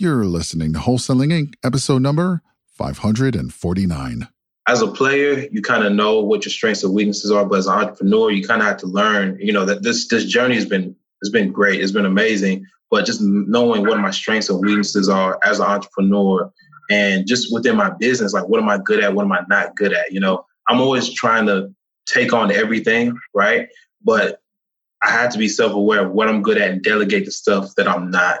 You're listening to Wholesaling Inc., episode number 549. As a player, you kind of know what your strengths and weaknesses are, but as an entrepreneur, you kind of have to learn, you know, that this this journey has been has been great. It's been amazing. But just knowing what my strengths and weaknesses are as an entrepreneur and just within my business, like what am I good at? What am I not good at? You know, I'm always trying to take on everything, right? But I had to be self aware of what I'm good at and delegate the stuff that I'm not.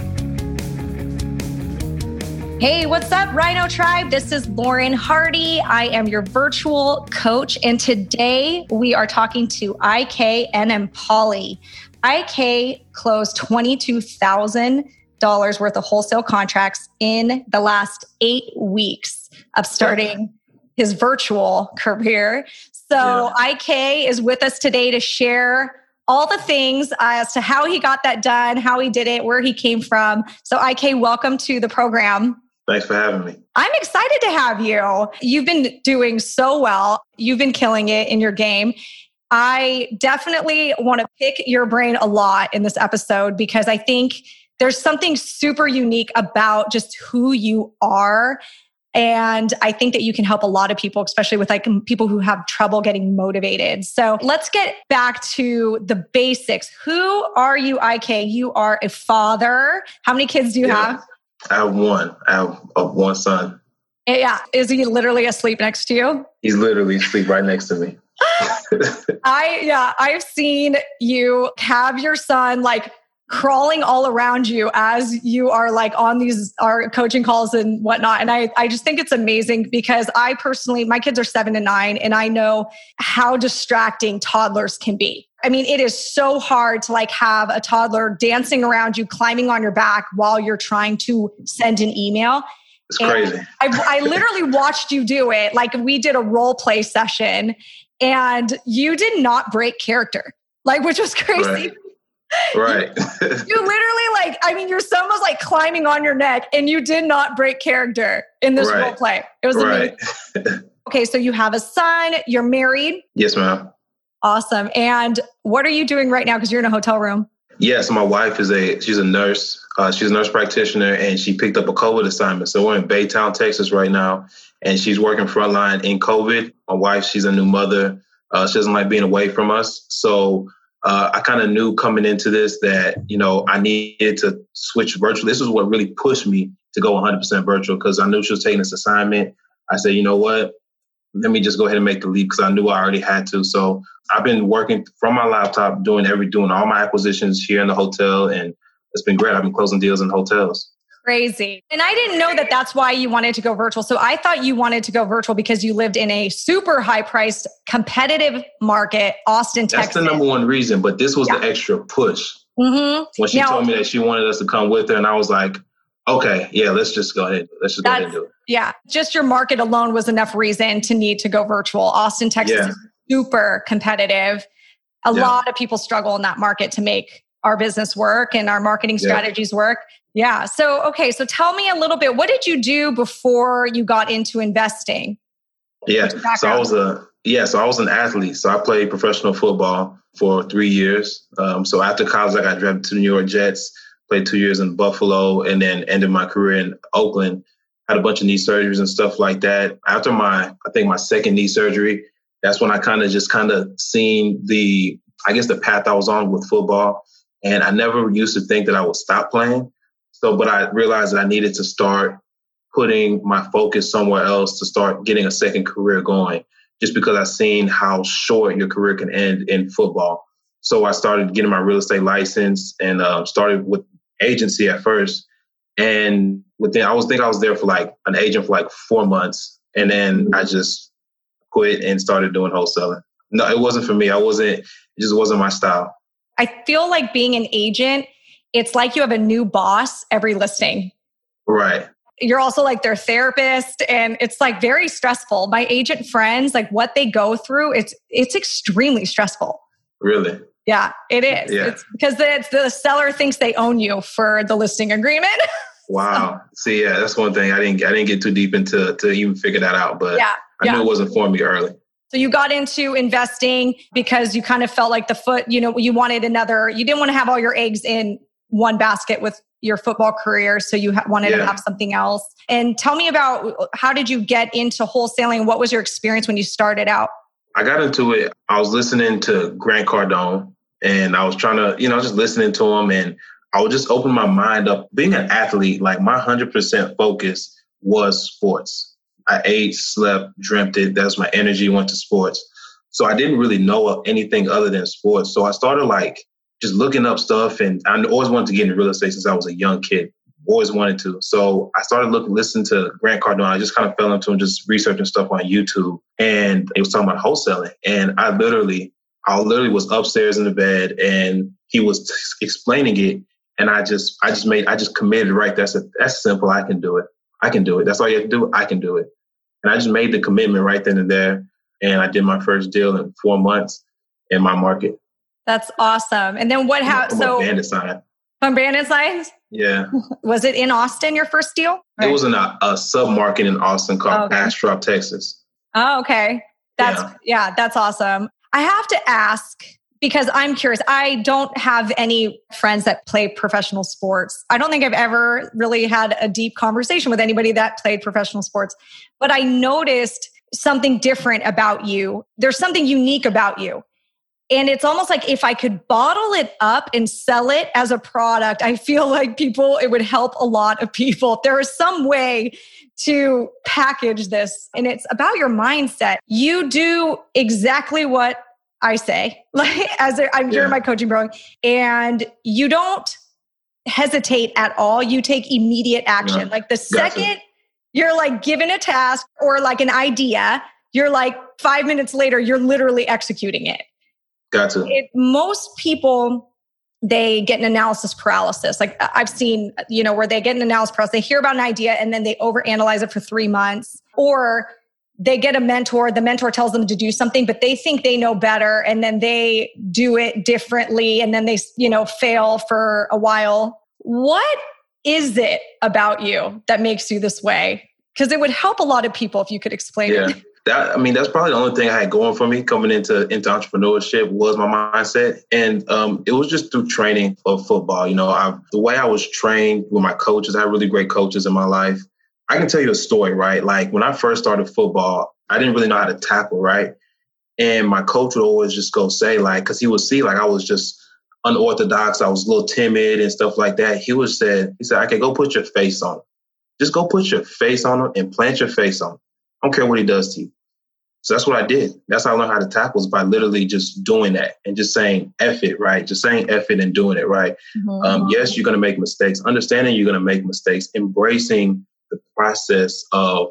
Hey, what's up, Rhino Tribe? This is Lauren Hardy. I am your virtual coach, and today we are talking to IK Enemkpali. IK closed 22,000 dollars worth of wholesale contracts in the last eight weeks of starting his virtual career. So yeah. IK is with us today to share all the things as to how he got that done, how he did it, where he came from. So IK, welcome to the program. Thanks for having me. I'm excited to have you. You've been doing so well. You've been killing it in your game. I definitely want to pick your brain a lot in this episode because I think there's something super unique about just who you are. And I think that you can help a lot of people, especially with like people who have trouble getting motivated. So let's get back to the basics. Who are you, IK? You are a father. How many kids do you yeah, have? I have one. I have a, one son. Eh, yeah. Is he literally asleep next to you? He's literally asleep right next to me. I, yeah, I've seen you have your son like crawling all around you as you are like on these our coaching calls and whatnot. And I, I just think it's amazing because I personally, my kids are seven and nine, and I know how distracting toddlers can be. I mean, it is so hard to like have a toddler dancing around you, climbing on your back while you're trying to send an email. It's crazy. I, I literally watched you do it. Like we did a role play session and you did not break character, like, which was crazy. Right. Right. you, you, literally like, I mean, your son was like climbing on your neck and you did not break character in this right. role play. It was right. amazing. okay, so you have a son, you're married. Yes, ma'am. Awesome. And what are you doing right now? Because you're in a hotel room. Yes, my wife is a she's a nurse. Uh, she's a nurse practitioner, and she picked up a COVID assignment. So we're in Baytown, Texas, right now, and she's working frontline in COVID. My wife, she's a new mother. Uh, she doesn't like being away from us, so uh, I kind of knew coming into this that you know I needed to switch virtual. This is what really pushed me to go 100% virtual because I knew she was taking this assignment. I said, you know what? Let me just go ahead and make the leap because I knew I already had to. So I've been working from my laptop, doing every doing all my acquisitions here in the hotel, and it's been great. I've been closing deals in hotels crazy. And I didn't know that that's why you wanted to go virtual. So I thought you wanted to go virtual because you lived in a super high priced, competitive market, Austin, that's Texas. That's the number one reason. But this was yeah. the extra push. Mm-hmm. When she now, told me that she wanted us to come with her, and I was like, okay, yeah, let's just go ahead. Let's just go ahead and do it. Yeah. Just your market alone was enough reason to need to go virtual. Austin, Texas yeah. is super competitive. A yeah. lot of people struggle in that market to make our business work and our marketing strategies work. Yeah. So, okay. So tell me a little bit. What did you do before you got into investing? Yeah. So I was a yeah. So I was an athlete. So I played professional football for three years. Um, so after college, I got drafted to New York Jets. Played two years in Buffalo, and then ended my career in Oakland. Had a bunch of knee surgeries and stuff like that. After my, I think my second knee surgery, that's when I kind of just kind of seen the, I guess the path I was on with football. And I never used to think that I would stop playing. So, but I realized that I needed to start putting my focus somewhere else to start getting a second career going, just because I've seen how short your career can end in football. So I started getting my real estate license and uh, started with agency at first. And within, I was think I was there for like an agent for like four months, and then I just quit and started doing wholesaling. No, it wasn't for me. I wasn't. It just wasn't my style. I feel like being an agent it's like you have a new boss every listing. Right. you're also like their therapist and it's like very stressful. My agent friends, like what they go through, it's it's extremely stressful. Really? Yeah, it is. Yeah. It's because the, the seller thinks they own you for the listing agreement. Wow. See, yeah, that's one thing I didn't I didn't get too deep into to even figure that out, but yeah, I yeah. knew it wasn't for me early. So you got into investing because you kind of felt like the foot, you know, you wanted another, you didn't want to have all your eggs in one basket with your football career. So you wanted yeah. to have something else. And tell me about how did you get into wholesaling? What was your experience when you started out? I got into it. I was listening to Grant Cardone and I was trying to, you know, just listening to him and I would just open my mind up. Being an athlete, like my 100% focus was sports. I ate, slept, dreamt it. That's my energy went to sports. So I didn't really know of anything other than sports. So I started like just looking up stuff and I always wanted to get into real estate since I was a young kid. Always wanted to. So I started looking, listening to Grant Cardone. I just kind of fell into him, just researching stuff on YouTube. And he was talking about wholesaling. And I literally, I literally was upstairs in the bed and he was t- explaining it. And I just, I just made, I just committed right That's said, that's simple. I can do it. I can do it. That's all you have to do. I can do it. And I just made the commitment right then and there. And I did my first deal in four months in my market. That's awesome. And then what happened? So bandit sign. From bandit signs? Yeah. was it in Austin, your first deal? It was in a, a sub market in Austin called oh, okay. Bastrop, Texas. Oh, okay. That's yeah. yeah, that's awesome. I have to ask because I'm curious. I don't have any friends that play professional sports. I don't think I've ever really had a deep conversation with anybody that played professional sports, but I noticed something different about you. There's something unique about you. And it's almost like if I could bottle it up and sell it as a product, I feel like people, it would help a lot of people. There is some way to package this, and it's about your mindset. You do exactly what I say, like as I'm during my coaching program, and you don't hesitate at all. You take immediate action. Yeah. Like the second gotcha. you're like given a task or like an idea, you're like five minutes later, you're literally executing it. Gotcha. It, most people they get an analysis paralysis. Like I've seen, you know, where they get an analysis paralysis, they hear about an idea and then they overanalyze it for three months, or they get a mentor, the mentor tells them to do something, but they think they know better and then they do it differently and then they, you know, fail for a while. What is it about you that makes you this way? Because it would help a lot of people if you could explain yeah. it. That I mean, that's probably the only thing I had going for me coming into into entrepreneurship was my mindset, and um, it was just through training of football. You know, I, the way I was trained with my coaches, I had really great coaches in my life, I can tell you a story, right? Like when I first started football, I didn't really know how to tackle, right? And my coach would always just go say, like, because he would see like I was just unorthodox, I was a little timid and stuff like that. He would say, he said, okay, go put your face on. Just go put your face on him and plant your face on him. I don't care what he does to you. So that's what I did. That's how I learned how to tackle is by literally just doing that and just saying F it, right? Just saying F it and doing it, right? Mm-hmm. Um, yes, you're going to make mistakes. Understanding you're going to make mistakes. Embracing the process of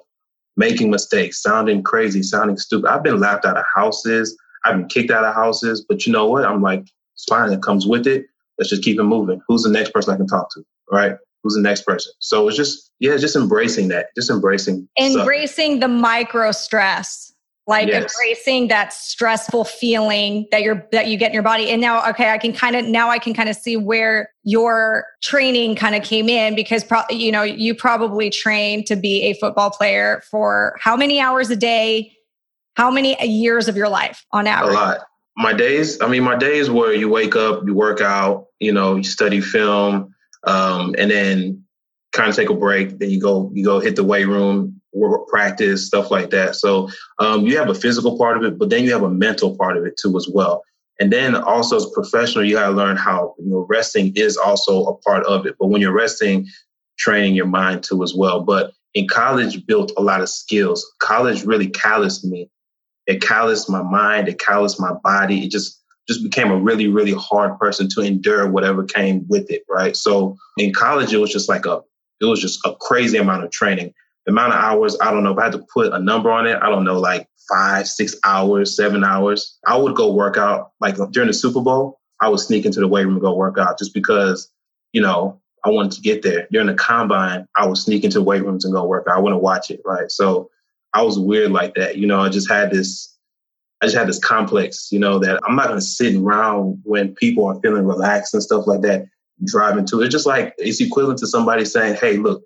making mistakes, sounding crazy, sounding stupid. I've been laughed out of houses. I've been kicked out of houses. But you know what? I'm like, it's fine. It comes with it. Let's just keep it moving. Who's the next person I can talk to? Right? Who's the next person? So it's just, yeah, just embracing that. Just embracing. Embracing the micro stress like yes. embracing that stressful feeling that you're that you get in your body and now okay i can kind of now i can kind of see where your training kind of came in because pro- you know you probably trained to be a football player for how many hours a day how many years of your life on average a lot my days i mean my days where you wake up you work out you know you study film um, and then kind of take a break then you go you go hit the weight room work practice, stuff like that. So um, you have a physical part of it, but then you have a mental part of it too as well. And then also as professional, you got to learn how you know resting is also a part of it. But when you're resting, training your mind too as well. But in college, built a lot of skills. College really calloused me. It calloused my mind. It calloused my body. It just just became a really really hard person to endure whatever came with it. Right. So in college, it was just like a it was just a crazy amount of training the amount of hours, I don't know if I had to put a number on it. I don't know, like five, six hours, seven hours. I would go work out like during the Super Bowl. I would sneak into the weight room and go work out just because, you know, I wanted to get there. During the combine, I was sneaking to weight rooms and go work out. I wouldn't watch it, right? So I was weird like that. You know, I just had this, I just had this complex, you know, that I'm not going to sit around when people are feeling relaxed and stuff like that, driving to. It's just like, it's equivalent to somebody saying, hey, look,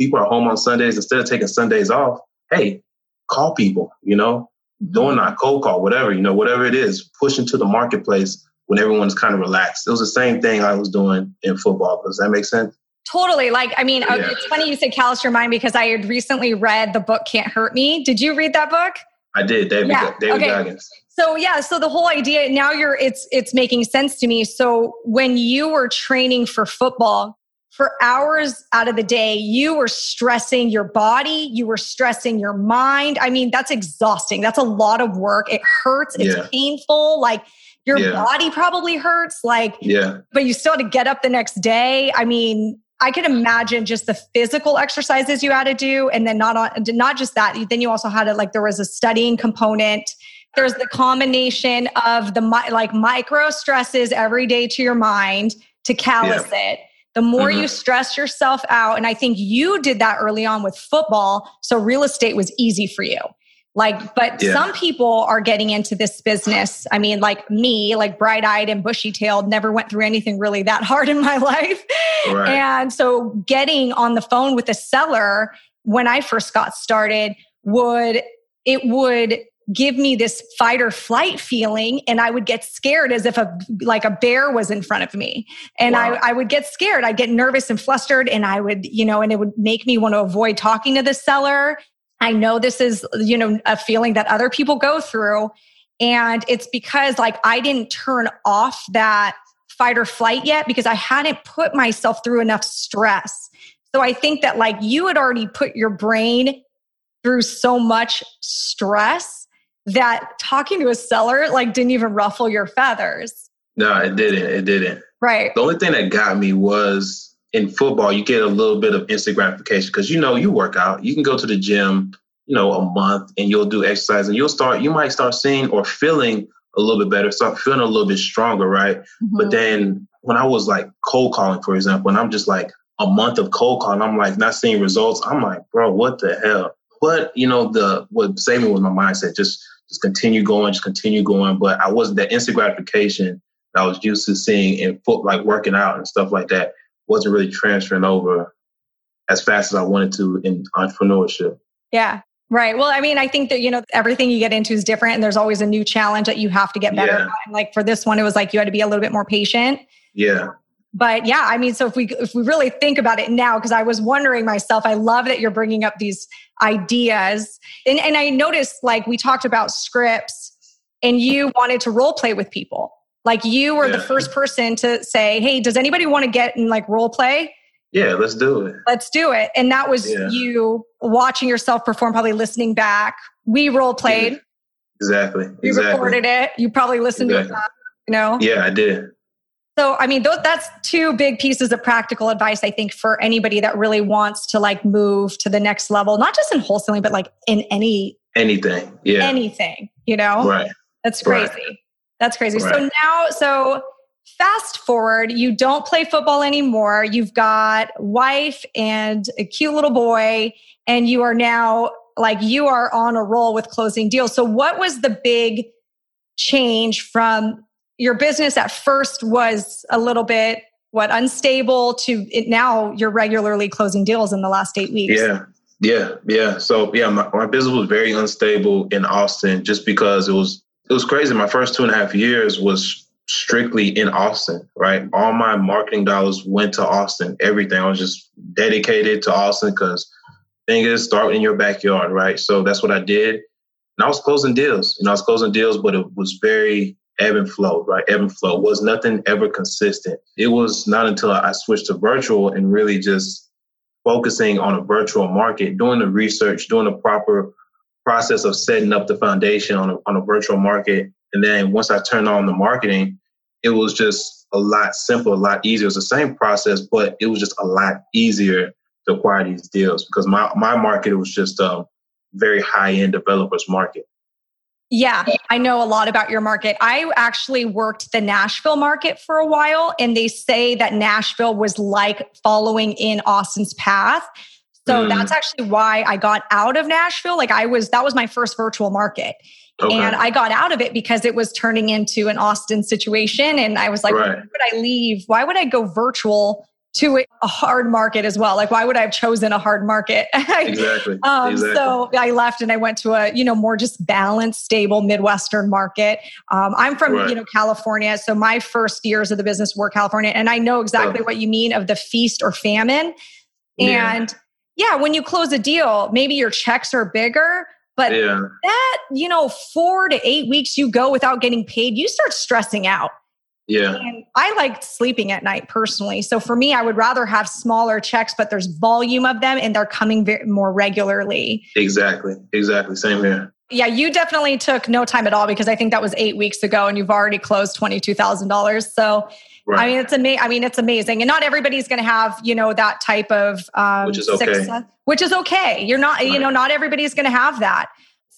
people are home on Sundays. Instead of taking Sundays off, hey, call people, you know, doing not cold call, whatever, you know, whatever it is, pushing to the marketplace when everyone's kind of relaxed. It was the same thing I was doing in football. Does that make sense? Totally. Like, I mean, uh, yeah. it's funny you said callous your mind because I had recently read the book Can't Hurt Me. Did you read that book? I did, David, yeah. David okay. Goggins. So yeah, so the whole idea now you're it's it's making sense to me. So when you were training for football, for hours out of the day, you were stressing your body, you were stressing your mind. I mean, that's exhausting. That's a lot of work. It hurts, it's yeah. painful. Like your yeah. body probably hurts. Like, yeah. But you still had to get up the next day. I mean, I can imagine just the physical exercises you had to do. And then not on, not just that, then you also had it like there was a studying component. There's the combination of the like micro stresses every day to your mind to callous yeah. it the more mm-hmm. you stress yourself out. And I think you did that early on with football. So real estate was easy for you. Like, but yeah. some people are getting into this business. I mean, like me, like bright eyed and bushy tailed, never went through anything really that hard in my life. Right. And so getting on the phone with a seller when I first got started would, it would give me this fight or flight feeling and i would get scared as if a like a bear was in front of me and wow. I, I would get scared i'd get nervous and flustered and i would you know and it would make me want to avoid talking to the seller i know this is you know a feeling that other people go through and it's because like i didn't turn off that fight or flight yet because i hadn't put myself through enough stress so i think that like you had already put your brain through so much stress that talking to a seller like didn't even ruffle your feathers. No, it didn't. It didn't. Right. The only thing that got me was in football, you get a little bit of instant gratification because you know you work out. You can go to the gym, you know, a month and you'll do exercise and you'll start, you might start seeing or feeling a little bit better, start feeling a little bit stronger, right? Mm-hmm. But then when I was like cold calling, for example, and I'm just like a month of cold calling, I'm like not seeing results. I'm like, bro, what the hell? But you know, the what saved me was my mindset. Just just continue going, just continue going. But I wasn't that instant gratification that I was used to seeing in foot, like working out and stuff like that, wasn't really transferring over as fast as I wanted to in entrepreneurship. Yeah. Right. Well, I mean, I think that, you know, everything you get into is different and there's always a new challenge that you have to get better yeah. Like for this one, it was like you had to be a little bit more patient. Yeah but yeah i mean so if we if we really think about it now because i was wondering myself i love that you're bringing up these ideas and, and i noticed like we talked about scripts and you wanted to role play with people like you were yeah. the first person to say hey does anybody want to get in like role play yeah let's do it let's do it and that was yeah. you watching yourself perform probably listening back we role played yeah. exactly you exactly. recorded it you probably listened exactly. to it you know yeah i did so, I mean, that's two big pieces of practical advice, I think, for anybody that really wants to like move to the next level, not just in wholesaling, but like in any anything. Yeah. Anything, you know? Right. That's crazy. Right. That's crazy. Right. So now, so fast forward, you don't play football anymore. You've got wife and a cute little boy, and you are now like you are on a roll with closing deals. So, what was the big change from your business at first was a little bit what unstable to it now you're regularly closing deals in the last eight weeks yeah yeah yeah so yeah my, my business was very unstable in austin just because it was it was crazy. My first two and a half years was strictly in austin right? All my marketing dollars went to austin. Everything. I was just dedicated to austin because thing is start in your backyard right? So that's what i did. And i was closing deals. You know i was closing deals but it was very ebb and flow, right? Ebb and flow. Was nothing ever consistent. It was not until I switched to virtual and really just focusing on a virtual market, doing the research, doing the proper process of setting up the foundation on a, on a virtual market. And then once I turned on the marketing, it was just a lot simpler, a lot easier. It was the same process, but it was just a lot easier to acquire these deals because my, my market was just a very high end developers market. Yeah, I know a lot about your market. I actually worked the Nashville market for a while, and they say that Nashville was like following in Austin's path. So mm. that's actually why I got out of Nashville. Like I was, that was my first virtual market. Okay. And I got out of it because it was turning into an Austin situation. And I was like, right. why would I leave? Why would I go virtual to a hard market as well. Like, why would I have chosen a hard market? exactly. um, exactly. So I left and I went to a, you know, more just balanced, stable Midwestern market. Um, I'm from, right. you know, California. So my first years of the business were California. And I know exactly oh. what you mean of the feast or famine. And yeah. when you close a deal, maybe your checks are bigger, but yeah. that, you know, four to eight weeks you go without getting paid, you start stressing out. Yeah. And I like sleeping at night personally. So for me, I would rather have smaller checks, but there's volume of them and they're coming very, more regularly. Exactly. Exactly. Same here. Yeah, you definitely took no time at all because I think that was eight weeks ago and you've already closed $22,000. So Right. I mean, it's amazing. I mean, it's amazing, and not everybody's going to have you know that type of um, which is okay. Success, which is okay. You're not, right. you know, not everybody's going to have that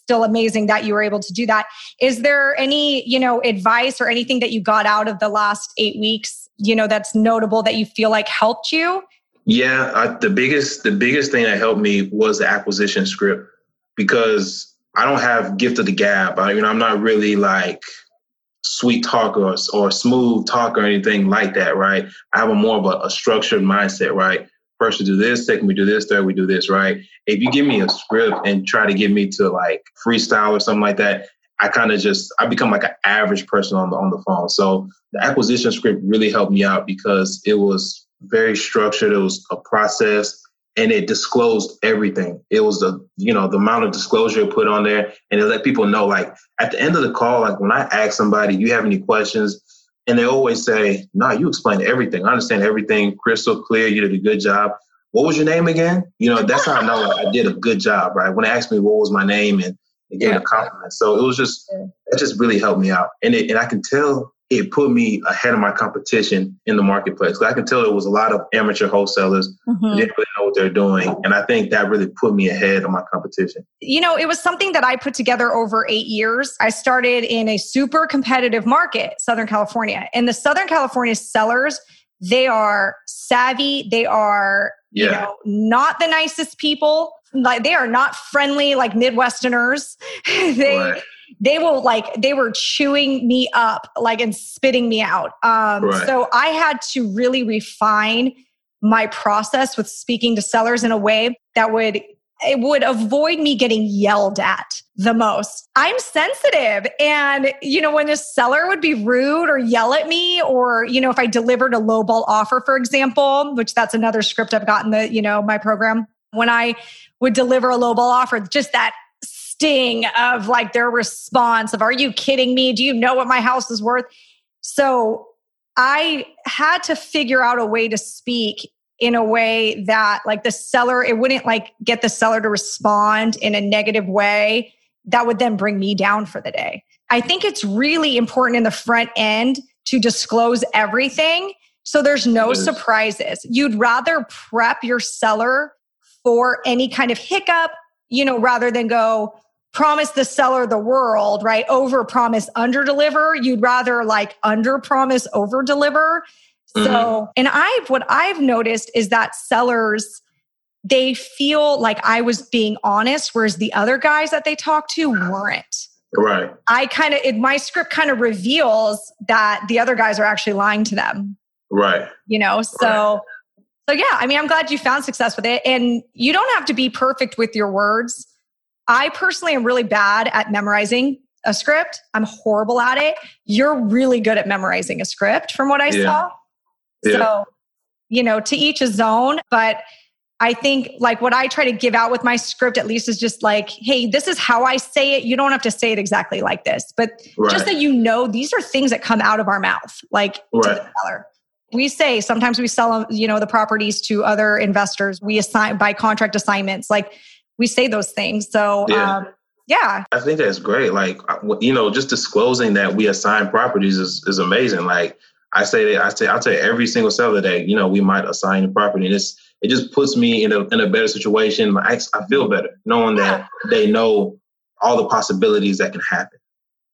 still amazing that you were able to do that. Is there any, you know, advice or anything that you got out of the last eight weeks, you know, that's notable that you feel like helped you? Yeah, I, the biggest the biggest thing that helped me was the acquisition script because I don't have gift of the gab. I, you know, I'm not really like sweet talker or, or smooth talk or anything like that, right? I have a more of a, a structured mindset, right? first we do this, second we do this, third we do this, right? If you give me a script and try to get me to like freestyle or something like that, I kind of just I become like an average person on the on the phone. So the acquisition script really helped me out because it was very structured. It was a process and it disclosed everything. It was the you know the amount of disclosure put on there, and it let people know like at the end of the call, like when I ask somebody, "You have any questions?" And they always say, "No, nah, you explained everything. I understand everything crystal clear. You did a good job." What was your name again? You know, that's how I know I did a good job, right? When they asked me what was my name and they gave yeah. a compliment. So it was just it just really helped me out, and it, and I can tell it put me ahead of my competition in the marketplace. I can tell it was a lot of amateur wholesalers mm-hmm. didn't really know what they're doing. And I think that really put me ahead of my competition. You know, it was something that I put together over eight years. I started in a super competitive market, Southern California. And the Southern California sellers, they are savvy, they are, yeah. you know, not the nicest people. Like they are not friendly like Midwesterners. they right they will like they were chewing me up like and spitting me out um, right. so i had to really refine my process with speaking to sellers in a way that would it would avoid me getting yelled at the most. I'm sensitive. And, you know, when a seller would be rude or yell at me, or, you know, if I delivered a lowball offer, for example, which that's another script I've gotten the, you know, my program, when I would deliver a lowball offer, just that sting of like their response of, Are you kidding me? Do you know what my house is worth? So I had to figure out a way to speak in a way that like the seller, it wouldn't like get the seller to respond in a negative way that would then bring me down for the day. I think it's really important in the front end to disclose everything so there's no surprises. You'd rather prep your seller for any kind of hiccup, you know, rather than go, promise the seller the world, right? Over promise, under deliver. You'd rather like under promise, over deliver. Mm-hmm. So, and I've, what I've noticed is that sellers, they feel like I was being honest, whereas the other guys that they talk to weren't. Right. I kind of, my script kind of reveals that the other guys are actually lying to them. Right. You know, so. Right. So yeah, I mean, I'm glad you found success with it. And you don't have to be perfect with your words I personally am really bad at memorizing a script. I'm horrible at it. You're really good at memorizing a script from what I yeah. saw. Yeah. So, you know, to each his own, but I think like what I try to give out with my script at least is just like, hey, this is how I say it. You don't have to say it exactly like this, but right. just that you know these are things that come out of our mouth, like right. to the seller. We say sometimes we sell, you know, the properties to other investors. We assign by contract assignments. Like we say those things. So, yeah. Um, yeah. I think that's great. Like, you know, just disclosing that we assign properties is, is amazing. Like, I say that I say I'll tell every single seller that you know we might assign a property, and it's it just puts me in a in a better situation. I, I feel better knowing that they know all the possibilities that can happen.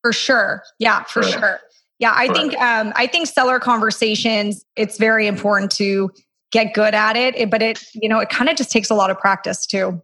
For sure. Yeah, for right. sure. Yeah, I right. think um, I think seller conversations. It's very important to get good at it, but it you know it kind of just takes a lot of practice too.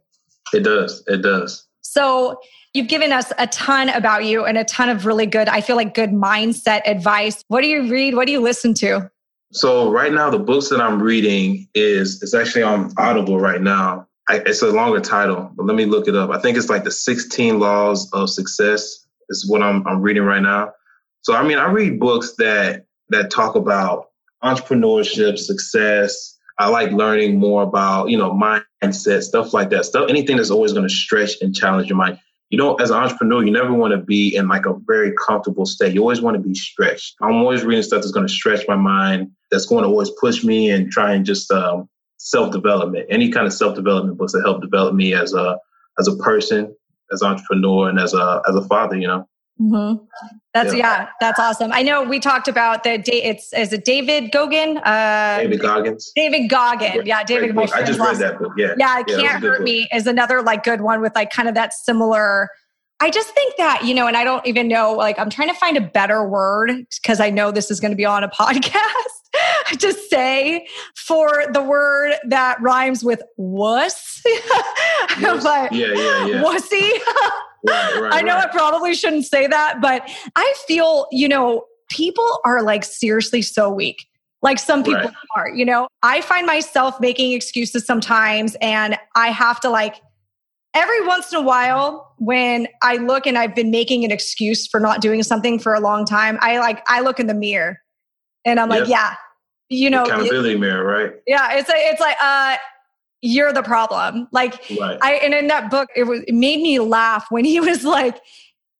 It does. It does. So you've given us a ton about you and a ton of really good, I feel like good mindset advice. What do you read? What do you listen to? So right now, the books that I'm reading is it's actually on Audible right now. I, it's a longer title, but let me look it up. I think it's like the 16 Laws of Success is what I'm, I'm reading right now. So I mean, I read books that that talk about entrepreneurship, success. I like learning more about you know mindset, stuff like that. Stuff, anything that's always going to stretch and challenge your mind you know, as an entrepreneur, you never want to be in like a very comfortable state. You always want to be stretched. I'm always reading stuff that's going to stretch my mind, that's going to always push me and try and just um, self development. Any kind of self development books that help develop me as a as a person, as entrepreneur, and as a as a father. You know. Mm-hmm. That's yeah. yeah. that's awesome. I know we talked about the day. It's is it David Goggin? Uh, David Goggins. David Goggin. Yeah, David. My I just read that book. Yeah. Yeah, it yeah, can't hurt book. me is another like good one with like kind of that similar. I just think that you know, and I don't even know. Like, I'm trying to find a better word because I know this is going to be on a podcast to say for the word that rhymes with wuss. yes. but yeah, yeah, yeah. Wussy. Right, right, I know right. I probably shouldn't say that, but I feel, you know, people are like seriously so weak. Like some people are, you know, I find myself making excuses sometimes and I have to like every once in a while when I look and I've been making an excuse for not doing something for a long time, I like I look in the mirror and I'm yep. like, yeah, you know, accountability it, mirror, right? Yeah, it's like it's like uh you're the problem. Like right. I and in that book, it was it made me laugh when he was like,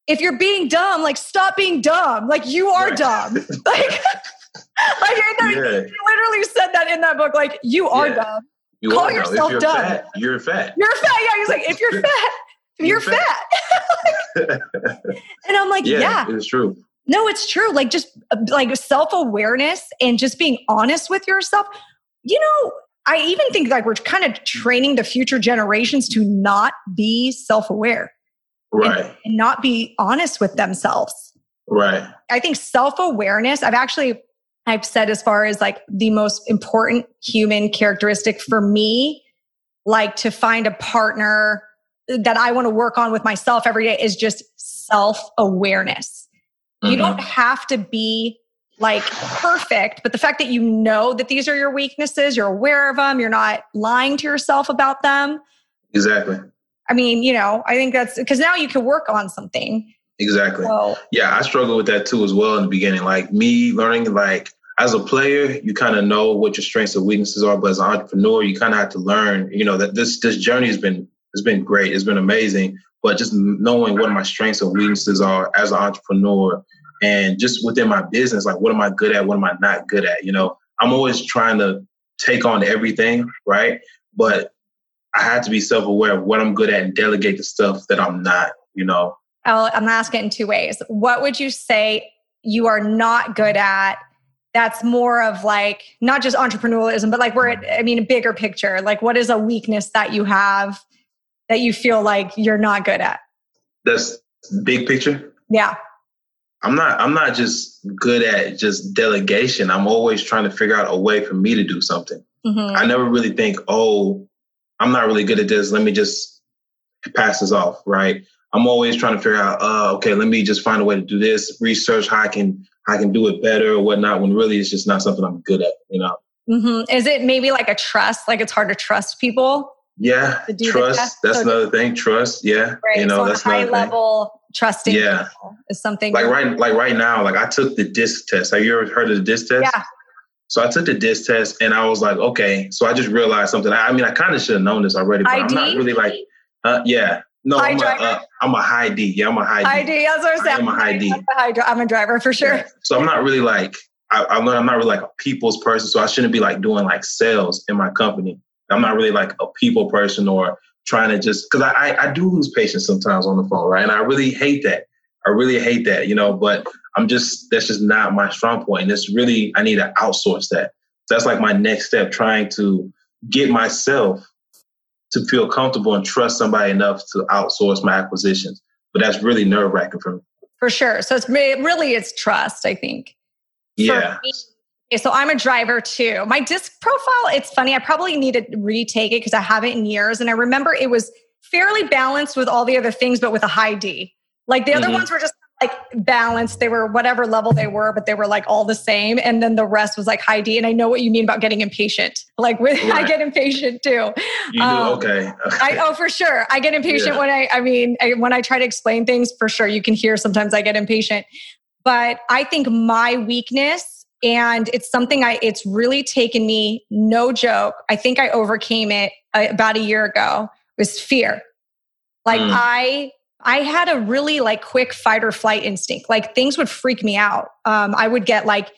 if you're being dumb, like stop being dumb. Like you are right. dumb. like like yeah. he literally said that in that book. Like you are yeah. dumb. You Call yourself you're dumb. Fat, you're fat. You're fat. Yeah, he's like, if you're fat, you're, you're fat. fat. and I'm like, yeah, yeah, it's true. No, it's true. Like just uh, like self awareness and just being honest with yourself. You know, I even think like we're kind of training the future generations to not be self aware. Right. And, and not be honest with themselves. Right. I think self awareness, I've actually, I've said as far as like the most important human characteristic for me, like to find a partner that I want to work on with myself every day is just self awareness. Mm-hmm. You don't have to be like perfect, but the fact that you know that these are your weaknesses, you're aware of them, you're not lying to yourself about them. Exactly. I mean, you know, I think that's because now you can work on something. Exactly. So, yeah, I struggle with that too as well in the beginning. Like me learning, like as a player, you kind of know what your strengths and weaknesses are, but as an entrepreneur, you kind of have to learn. You know that this this journey has been has been great. It's been amazing, but just knowing what my strengths and weaknesses are as an entrepreneur and just within my business, like what am I good at? What am I not good at? You know, I'm always trying to take on everything, right? But I had to be self aware of what I'm good at and delegate the stuff that I'm not, you know. I'll, I'm asking in two ways. What would you say you are not good at? That's more of like not just entrepreneurialism, but like we're, I mean, a bigger picture. Like, what is a weakness that you have that you feel like you're not good at? That's big picture. Yeah. I'm not I'm not just good at just delegation. I'm always trying to figure out a way for me to do something. Mm-hmm. I never really think, oh, I'm not really good at this. Let me just pass this off, right? I'm always trying to figure out, uh, okay, let me just find a way to do this, research how I can how I can do it better or whatnot. When really it's just not something I'm good at, you know. Mm-hmm. Is it maybe like a trust? Like it's hard to trust people. Yeah, trust. That's so another thing. Trust. Yeah, right. you know, so that's high level trusting. Yeah, is something like right, like right now. Like I took the DISC test. Have you ever heard of the DISC test? Yeah. So I took the DISC test, and I was like, okay. So I just realized something. I, I mean, I kind of should have known this already, but ID? I'm not really like, uh, yeah. No, high I'm a, uh, I'm a high D. Yeah, I'm a high D. High D. That's what I'm saying. I'm a high D. I'm a driver for sure. Yeah. So I'm not really like I, I learned I'm not really like a people's person, so I shouldn't be like doing like sales in my company. I'm not really like a people person or trying to just because I, I, I do lose patience sometimes on the phone, right? And I really hate that. I really hate that, you know. But I'm just that's just not my strong point. And it's really I need to outsource that. So that's like my next step, trying to get myself to feel comfortable and trust somebody enough to outsource my acquisitions. But that's really nerve wracking for me. for sure. So it's really it's trust, I think. Yeah. Okay, so I'm a driver too. My disc profile, it's funny. I probably need to retake it because I haven't in years. And I remember it was fairly balanced with all the other things, but with a high D. Like the other mm-hmm. ones were just like balanced. They were whatever level they were, but they were like all the same. And then the rest was like high D. And I know what you mean about getting impatient. Like with, right. I get impatient too. You um, do okay. I, oh, for sure. I get impatient yeah. when I. I mean, I, when I try to explain things, for sure, you can hear sometimes I get impatient. But I think my weakness, and it's something I. It's really taken me. No joke. I think I overcame it uh, about a year ago. Was fear. Like mm. I I had a really like quick fight or flight instinct. Like things would freak me out. Um, I would get like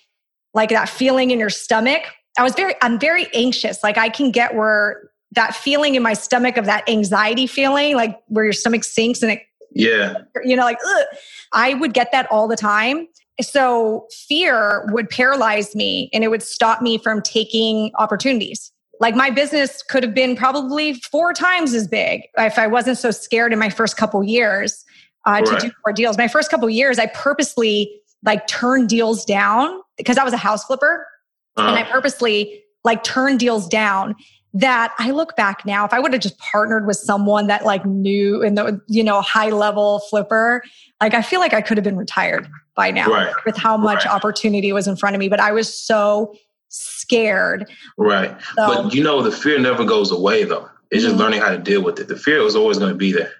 like that feeling in your stomach. I was very I'm very anxious. Like I can get where that feeling in my stomach of that anxiety feeling, like where your stomach sinks and it yeah you know like ugh. I would get that all the time. So fear would paralyze me and it would stop me from taking opportunities. Like my business could have been probably four times as big if I wasn't so scared in my first couple years uh, to do more deals. My first couple years, I purposely like turned deals down because I was a house flipper, uh-huh. and I uh-huh. purposely like turned deals down. That I look back now, if I would have just partnered with someone that like knew in the you know high level flipper, like I feel like I could have been retired by now right. with how much right. opportunity was in front of me. But I was so scared. Right. So, but you know, the fear never goes away though. It's just mm-hmm. learning how to deal with it. The fear is always going to be there.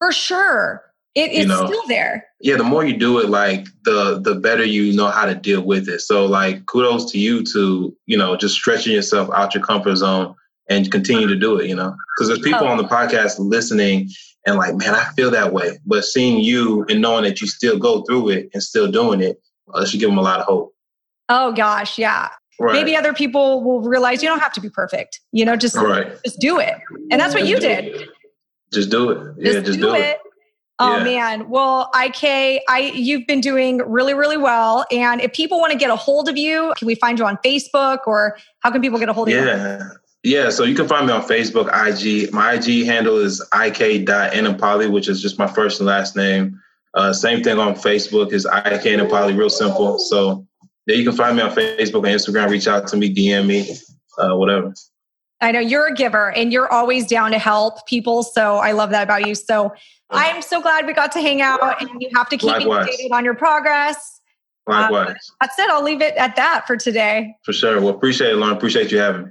For sure. It, it's you know, still there. Yeah, the more you do it, like the the better you know how to deal with it. So like kudos to you to, you know, just stretching yourself out your comfort zone and continue to do it, you know. Because there's people oh. on the podcast listening and like, man, I feel that way. But seeing you and knowing that you still go through it and still doing it, uh, should give them a lot of hope. Oh gosh, yeah. Right. Maybe other people will realize you don't have to be perfect. You know, just right. just do it. And that's what you did. Just do it. Yeah, just, just do, do, it. it. Oh yeah. man. Well, IK, I you've been doing really, really well. And if people want to get a hold of you, can we find you on Facebook or how can people get a hold of yeah. you? Yeah. Yeah, so you can find me on Facebook, IG. My IG handle is ik.enemkpali, which is just my first and last name. Uh, same thing on Facebook is ik enemkpali, real simple. So yeah, you can find me on Facebook and Instagram. Reach out to me, DM me, uh, whatever. I know you're a giver and you're always down to help people. So I love that about you. So I'm so glad we got to hang out and you have to keep Likewise. me updated on your progress. Likewise. Um, that's it. I'll leave it at that for today. For sure. Well, appreciate it, Lauren. Appreciate you having me.